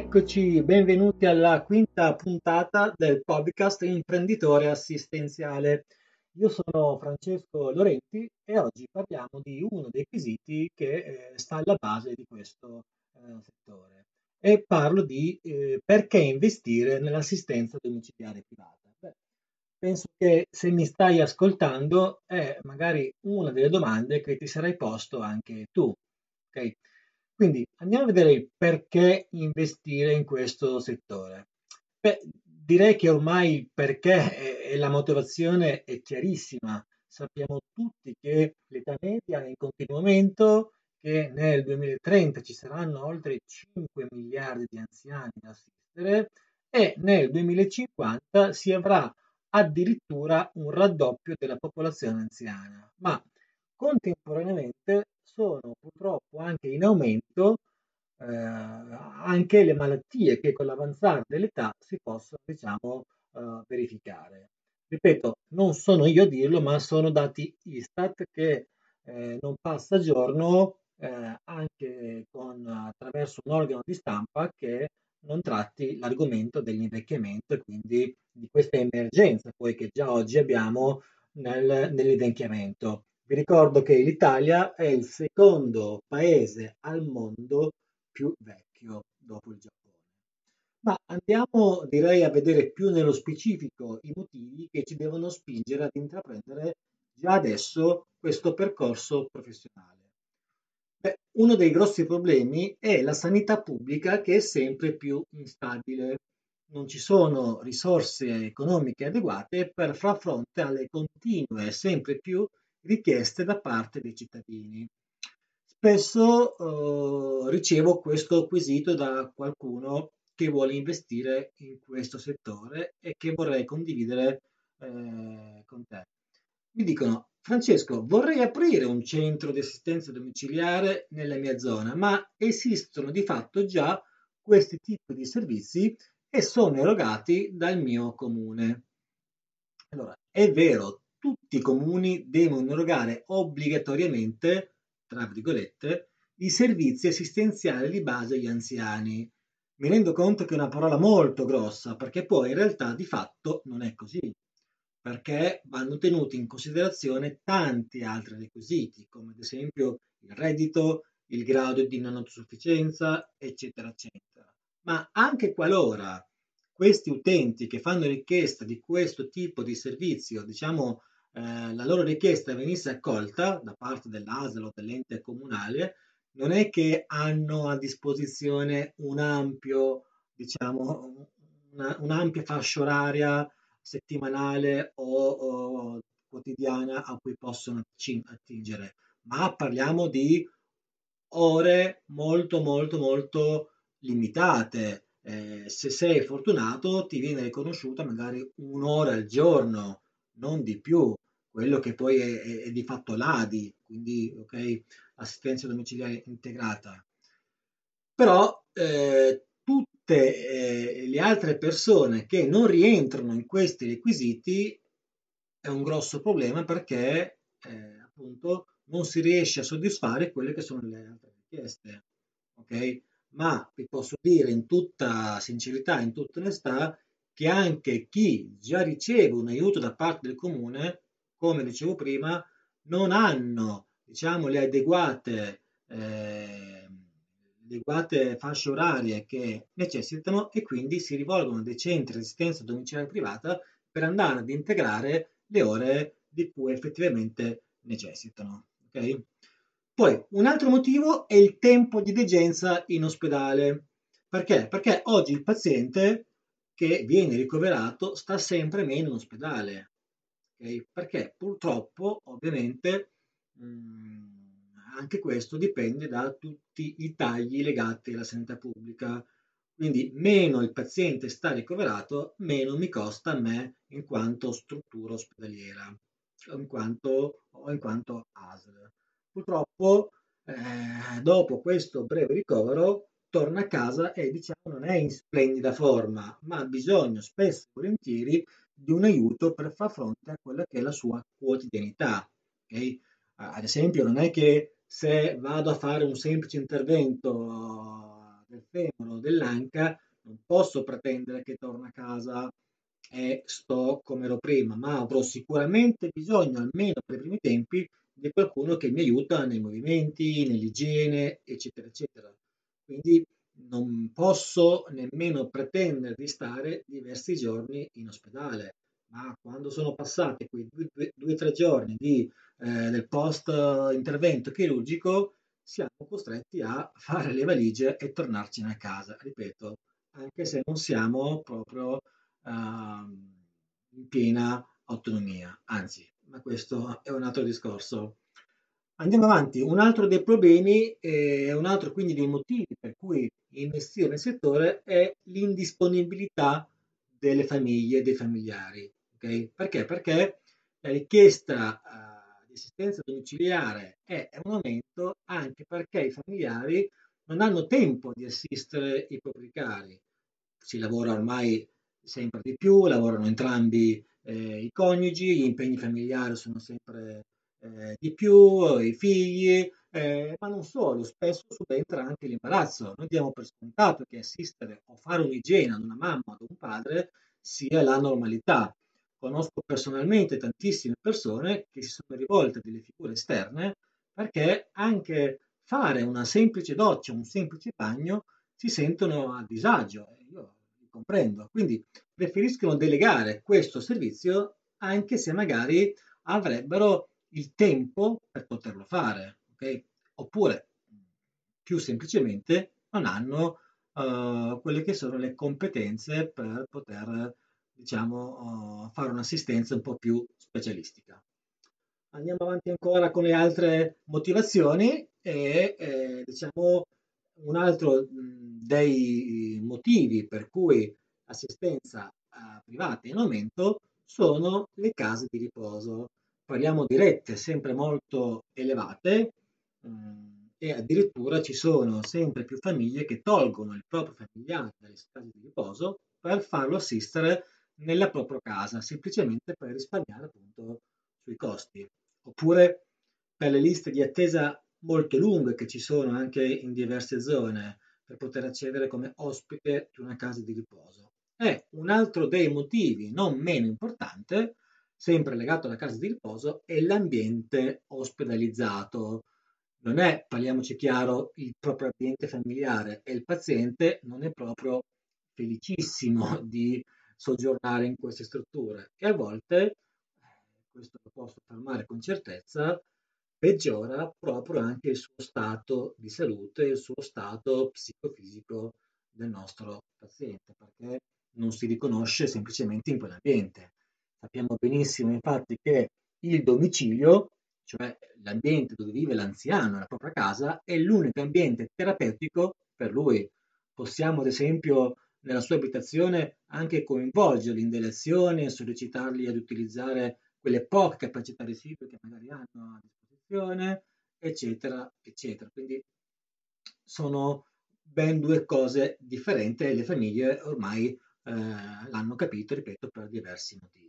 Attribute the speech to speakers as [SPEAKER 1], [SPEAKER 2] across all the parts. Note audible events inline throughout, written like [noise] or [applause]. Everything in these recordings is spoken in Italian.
[SPEAKER 1] Eccoci, benvenuti alla quinta puntata del podcast Imprenditore Assistenziale. Io sono Francesco Lorenti e oggi parliamo di uno dei quesiti che eh, sta alla base di questo eh, settore e parlo di eh, perché investire nell'assistenza domiciliare privata. Beh, penso che se mi stai ascoltando è magari una delle domande che ti sarai posto anche tu. Okay? Quindi andiamo a vedere perché investire in questo settore. Beh, direi che ormai il perché e la motivazione è chiarissima. Sappiamo tutti che l'età media è in continuo aumento, che nel 2030 ci saranno oltre 5 miliardi di anziani da assistere e nel 2050 si avrà addirittura un raddoppio della popolazione anziana. Ma contemporaneamente sono purtroppo anche in aumento eh, anche le malattie che con l'avanzare dell'età si possono diciamo, eh, verificare. Ripeto, non sono io a dirlo, ma sono dati Istat che eh, non passa giorno eh, anche con, attraverso un organo di stampa che non tratti l'argomento dell'invecchiamento e quindi di questa emergenza poi che già oggi abbiamo nel, nell'invecchiamento. Vi ricordo che l'Italia è il secondo paese al mondo più vecchio dopo il Giappone. Ma andiamo, direi, a vedere più nello specifico i motivi che ci devono spingere ad intraprendere già adesso questo percorso professionale. Beh, uno dei grossi problemi è la sanità pubblica che è sempre più instabile. Non ci sono risorse economiche adeguate per far fronte alle continue e sempre più richieste da parte dei cittadini. Spesso eh, ricevo questo quesito da qualcuno che vuole investire in questo settore e che vorrei condividere eh, con te. Mi dicono, Francesco, vorrei aprire un centro di assistenza domiciliare nella mia zona, ma esistono di fatto già questi tipi di servizi e sono erogati dal mio comune. Allora, è vero, tutti i comuni devono erogare obbligatoriamente, tra virgolette, i servizi assistenziali di base agli anziani. Mi rendo conto che è una parola molto grossa, perché poi in realtà di fatto non è così, perché vanno tenuti in considerazione tanti altri requisiti, come ad esempio il reddito, il grado di non autosufficienza, eccetera, eccetera. Ma anche qualora questi utenti che fanno richiesta di questo tipo di servizio, diciamo, eh, la loro richiesta venisse accolta da parte dell'ASL o dell'ente comunale, non è che hanno a disposizione un ampio, diciamo, una, un'ampia fascia oraria settimanale o, o quotidiana a cui possono attingere, ma parliamo di ore molto molto molto limitate. Eh, se sei fortunato ti viene riconosciuta magari un'ora al giorno, non di più, quello che poi è, è, è di fatto l'ADI, quindi okay, assistenza domiciliare integrata. Però eh, tutte eh, le altre persone che non rientrano in questi requisiti è un grosso problema perché eh, appunto non si riesce a soddisfare quelle che sono le altre richieste. Ok? ma vi posso dire in tutta sincerità, in tutta onestà, che anche chi già riceve un aiuto da parte del comune, come dicevo prima, non hanno diciamo, le adeguate, eh, adeguate fasce orarie che necessitano e quindi si rivolgono a dei centri di assistenza domiciliare privata per andare ad integrare le ore di cui effettivamente necessitano. Okay? Poi un altro motivo è il tempo di degenza in ospedale. Perché? Perché oggi il paziente che viene ricoverato sta sempre meno in ospedale. Okay? Perché purtroppo, ovviamente, mh, mm, anche questo dipende da tutti i tagli legati alla sanità pubblica. Quindi meno il paziente sta ricoverato, meno mi costa a me in quanto struttura ospedaliera, in quanto, o in quanto ASL. Purtroppo, eh, dopo questo breve ricovero, torna a casa e diciamo non è in splendida forma, ma ha bisogno spesso e volentieri di un aiuto per far fronte a quella che è la sua quotidianità. Okay? Ad esempio, non è che se vado a fare un semplice intervento del femore o dell'anca, non posso pretendere che torni a casa e sto come ero prima, ma avrò sicuramente bisogno, almeno per i primi tempi, di qualcuno che mi aiuta nei movimenti, nell'igiene, eccetera, eccetera. Quindi non posso nemmeno pretendere di stare diversi giorni in ospedale, ma quando sono passati quei due o tre giorni di, eh, del post intervento chirurgico, siamo costretti a fare le valigie e tornarcene a casa, ripeto, anche se non siamo proprio uh, in piena autonomia, anzi, ma questo è un altro discorso. Andiamo avanti, un altro dei problemi eh, un altro quindi dei motivi per cui investire nel settore è l'indisponibilità delle famiglie e dei familiari. Okay? Perché? Perché la richiesta uh, di assistenza domiciliare è in aumento anche perché i familiari non hanno tempo di assistere i propri cari. Si lavora ormai sempre di più, lavorano entrambi eh, i coniugi, gli impegni familiari sono sempre eh, di più, i figli, eh, ma non solo, spesso subentra anche l'imbarazzo. Noi diamo per scontato che assistere o fare un'igiene ad una mamma o ad un padre sia la normalità. Conosco personalmente tantissime persone che si sono rivolte a delle figure esterne perché anche fare una semplice doccia, un semplice bagno, si sentono a disagio. Io li comprendo. Quindi preferiscono delegare questo servizio anche se magari avrebbero il tempo per poterlo fare, okay? oppure più semplicemente non hanno uh, quelle che sono le competenze per poter diciamo, uh, fare un'assistenza un po' più specialistica. Andiamo avanti ancora con le altre motivazioni e eh, diciamo un altro dei motivi per cui l'assistenza uh, privata è in aumento sono le case di riposo parliamo di rette sempre molto elevate mh, e addirittura ci sono sempre più famiglie che tolgono il proprio familiare dalle case di riposo per farlo assistere nella propria casa, semplicemente per risparmiare appunto sui costi. Oppure per le liste di attesa molto lunghe che ci sono anche in diverse zone per poter accedere come ospite di una casa di riposo. È un altro dei motivi non meno importante sempre legato alla casa di riposo, è l'ambiente ospedalizzato. Non è, parliamoci chiaro, il proprio ambiente familiare e il paziente non è proprio felicissimo [laughs] di soggiornare in queste strutture e a volte, eh, questo lo posso affermare con certezza, peggiora proprio anche il suo stato di salute, il suo stato psicofisico del nostro paziente, perché non si riconosce semplicemente in quell'ambiente. Sappiamo benissimo infatti che il domicilio, cioè l'ambiente dove vive l'anziano, la propria casa, è l'unico ambiente terapeutico per lui. Possiamo ad esempio nella sua abitazione anche coinvolgerli in delle azioni, sollecitarli ad utilizzare quelle poche capacità residue che magari hanno a disposizione, eccetera, eccetera. Quindi sono ben due cose differenti e le famiglie ormai eh, l'hanno capito, ripeto, per diversi motivi.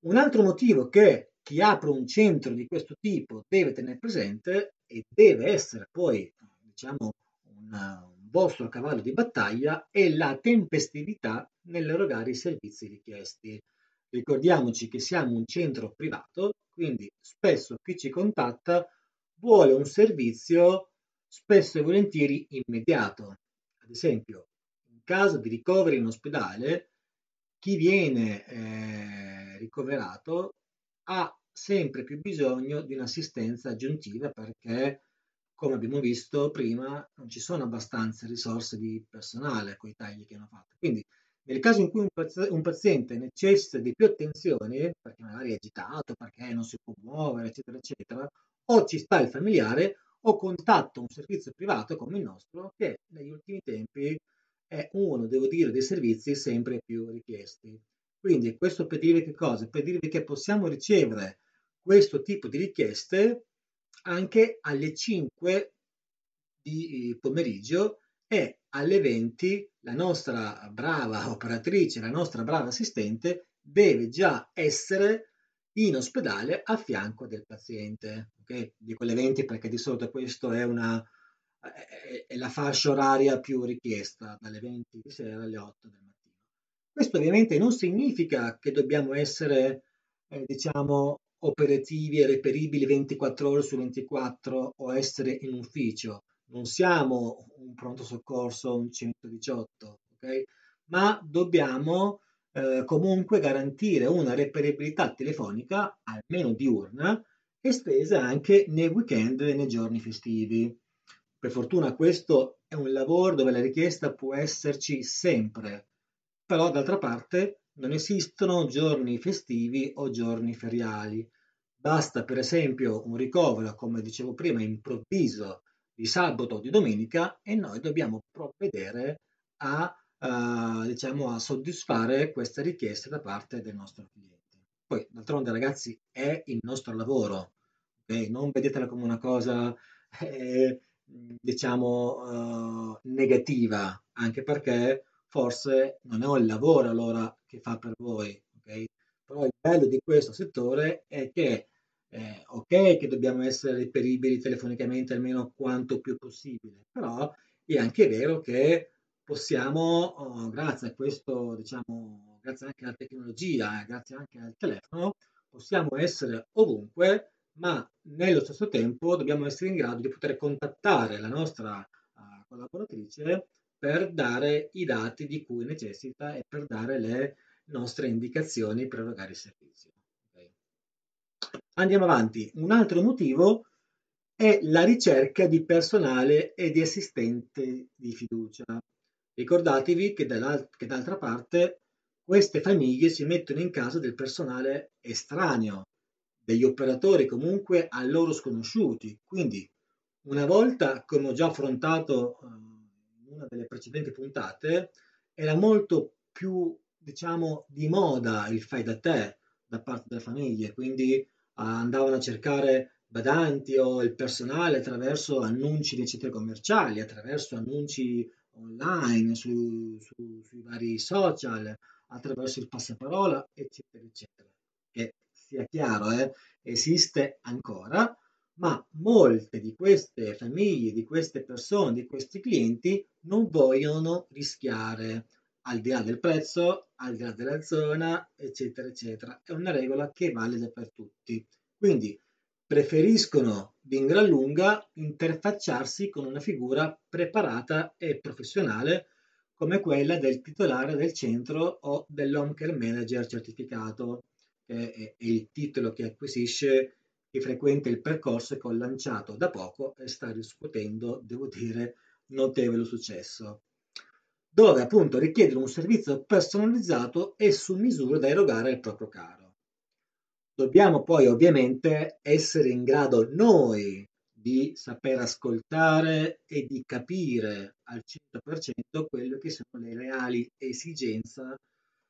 [SPEAKER 1] Un altro motivo che chi apre un centro di questo tipo deve tenere presente e deve essere poi diciamo, un, vostro cavallo di battaglia è la tempestività nell'erogare i servizi richiesti. Ricordiamoci che siamo un centro privato, quindi spesso chi ci contatta vuole un servizio spesso e volentieri immediato. Ad esempio, in caso di ricovero in ospedale, chi viene eh, ricoverato ha sempre più bisogno di un'assistenza aggiuntiva perché, come abbiamo visto prima, non ci sono abbastanza risorse di personale con i tagli che hanno fatto. Quindi, nel caso in cui un, paziente, un paziente necessita di più attenzioni, perché magari è agitato, perché non si può muovere, eccetera, eccetera, o ci sta il familiare o contatta un servizio privato come il nostro che negli ultimi tempi è uno, devo dire, dei servizi sempre più richiesti. Quindi questo per dire che cosa? Per dirvi che possiamo ricevere questo tipo di richieste anche alle 5 di pomeriggio e alle 20 la nostra brava operatrice, la nostra brava assistente deve già essere in ospedale a fianco del paziente. Okay? Di quelle 20 perché di solito questo è una è, è la fascia oraria più richiesta, dalle 20 di sera alle 8 del mattino. Questo ovviamente non significa che dobbiamo essere, eh, diciamo, operativi e reperibili 24 ore su 24 o essere in ufficio. Non siamo un pronto soccorso, un 118, ok? Ma dobbiamo eh, comunque garantire una reperibilità telefonica, almeno diurna, estesa anche nei weekend e nei giorni festivi. Per fortuna questo è un lavoro dove la richiesta può esserci sempre, però d'altra parte non esistono giorni festivi o giorni feriali. Basta per esempio un ricovero, come dicevo prima, improvviso di sabato o di domenica e noi dobbiamo provvedere a, uh, diciamo, a soddisfare queste richieste da parte del nostro cliente. Poi, d'altronde, ragazzi, è il nostro lavoro, okay? non vedetela come una cosa [laughs] eh, diciamo, uh, negativa, anche perché forse non è il lavoro allora che fa per voi, ok? Però il bello di questo settore è che, eh, ok, che dobbiamo essere reperibili telefonicamente almeno quanto più possibile, però è anche vero che possiamo, oh, grazie a questo, diciamo, grazie anche alla tecnologia, eh, grazie anche al telefono, possiamo essere ovunque ma nello stesso tempo dobbiamo essere in grado di poter contattare la nostra uh, collaboratrice per dare i dati di cui necessita e per dare le nostre indicazioni per erogare il servizio. Okay. Andiamo avanti. Un altro motivo è la ricerca di personale e di assistente di fiducia. Ricordatevi che, che d'altra parte queste famiglie si mettono in casa del personale estraneo degli operatori comunque a loro sconosciuti. Quindi una volta, come ho già affrontato eh, in una delle precedenti puntate, era molto più, diciamo, di moda il fai da te da parte delle famiglie, quindi uh, andavano a cercare badanti o il personale attraverso annunci nei centri commerciali, attraverso annunci online, su, su, sui vari social, attraverso il passaparola, eccetera, eccetera. Che sia chiaro, eh, esiste ancora, ma molte di queste famiglie, di queste persone, di questi clienti non vogliono rischiare al di là del prezzo, al di là della zona, eccetera, eccetera. È una regola che vale per tutti. Quindi preferiscono di gran lunga interfacciarsi con una figura preparata e professionale come quella del titolare del centro o dell'home care manager certificato è, il titolo che acquisisce chi frequenta il percorso che ho lanciato da poco e sta riscuotendo, devo dire, notevole successo, dove appunto richiedere un servizio personalizzato e su misura da erogare al proprio caro. Dobbiamo poi ovviamente essere in grado noi di saper ascoltare e di capire al 100% quello che sono le reali esigenze,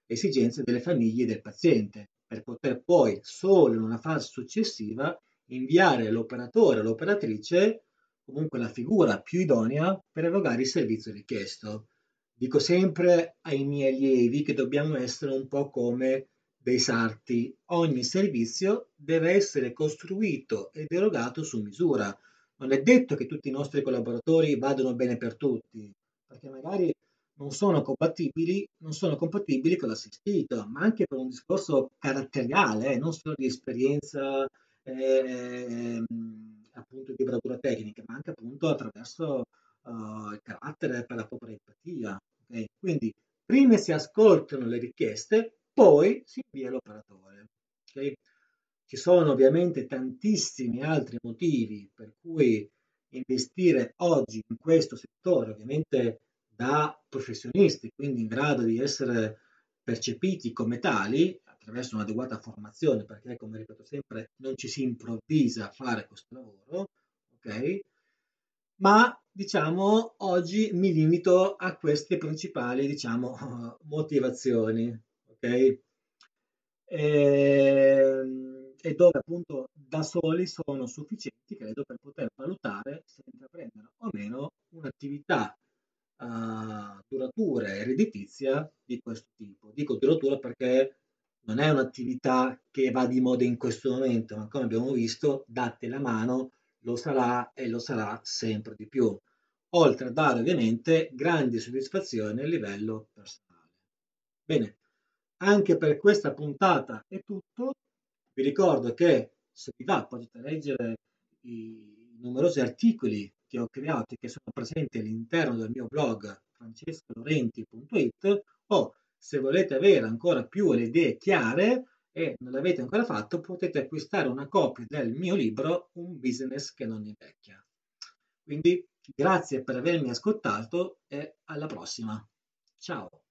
[SPEAKER 1] esigenze delle famiglie del paziente per poter poi solo in una fase successiva inviare l'operatore o l'operatrice, comunque la figura più idonea per erogare il servizio richiesto. Dico sempre ai miei allievi che dobbiamo essere un po' come dei sarti. Ogni servizio deve essere costruito ed erogato su misura. Non è detto che tutti i nostri collaboratori vadano bene per tutti, perché magari non sono compatibili, non sono compatibili con l'assistito, ma anche per un discorso caratteriale, eh, non solo di esperienza eh, appunto di bravura tecnica, ma anche appunto attraverso uh, il carattere per la propria empatia. Okay? Quindi prima si ascoltano le richieste, poi si invia l'operatore. Okay? Ci sono ovviamente tantissimi altri motivi per cui investire oggi in questo settore, ovviamente da professionisti, quindi in grado di essere percepiti come tali attraverso un'adeguata formazione, perché come ripeto sempre non ci si improvvisa a fare questo lavoro, ok? Ma diciamo oggi mi limito a queste principali diciamo [laughs] motivazioni, ok? E, ehm, e dove appunto da soli sono sufficienti, credo, per poter valutare se intraprendere o meno un'attività uh, duratura redditizia di questo tipo. Dico duratura perché non è un'attività che va di moda in questo momento, ma come abbiamo visto, date la mano, lo sarà e lo sarà sempre di più. oltre a dare ovviamente grandi soddisfazioni a livello personale. Bene, anche per questa puntata è tutto. Vi ricordo che se vi va potete leggere i numerosi articoli che ho creato e che sono presenti all'interno del mio blog francescolorenti.it o se volete avere ancora più le idee chiare e non l'avete ancora fatto potete acquistare una copia del mio libro Un business che non invecchia. Quindi grazie per avermi ascoltato e alla prossima. Ciao.